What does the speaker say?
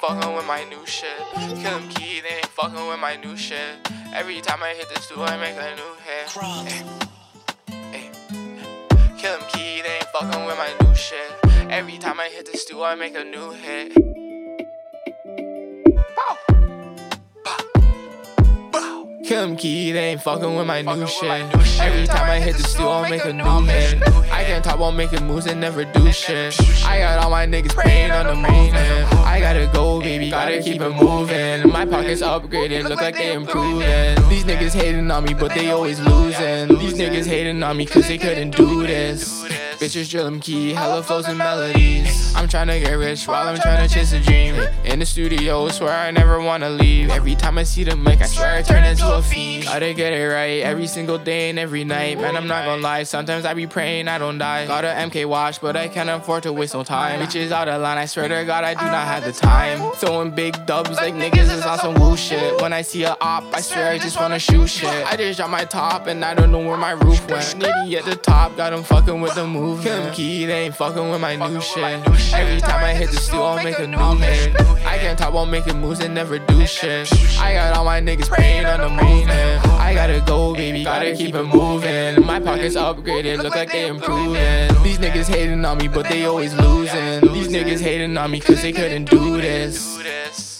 fucking with my new shit. KILLEMKEY, they ain't fucking with my new shit. Every time I hit the stool, I make a new hit. Ay, ay. KILLEMKEY, they ain't fucking with my new shit. Every time I hit the stool, I make a new hit. KILLEMKEY, they ain't fucking with my new shit. Every time I hit the stool, I'll make a new hit. I can't about making moves and never do shit. I got all my niggas praying on the movement. I gotta go, baby, gotta keep it moving. My pockets upgraded, look like they improving. Niggas hating on me, but they always losing. These niggas hating on me cause they couldn't do this. Bitches drill them key, hella flows and melodies. I'm tryna get rich while I'm tryna chase a dream. In the studio, swear I never wanna leave. Every time I see the mic, I swear I turn into a fiend. Gotta get it right every single day and every night. Man, I'm not gonna lie, sometimes I be praying I don't die. Got a MK watch, but I can't afford to waste no time. Bitches out of line, I swear to God, I do not have the time. Throwing big dubs like niggas is on some woo shit. When I see a op, I swear I just wanna shoot shit. I just dropped my top and I don't know where my roof went. Nitty at the top, got him fucking with the move. Him key, they ain't fucking with my new shit. Every time I hit the stool, I'll make a new hit. I can't talk about making moves and never do shit. I got all my niggas praying on the movement. I gotta go, baby, gotta keep it moving. My pockets upgraded, look like they improving. These niggas hating on me, but they always losing. These niggas hating on me cause they couldn't do this.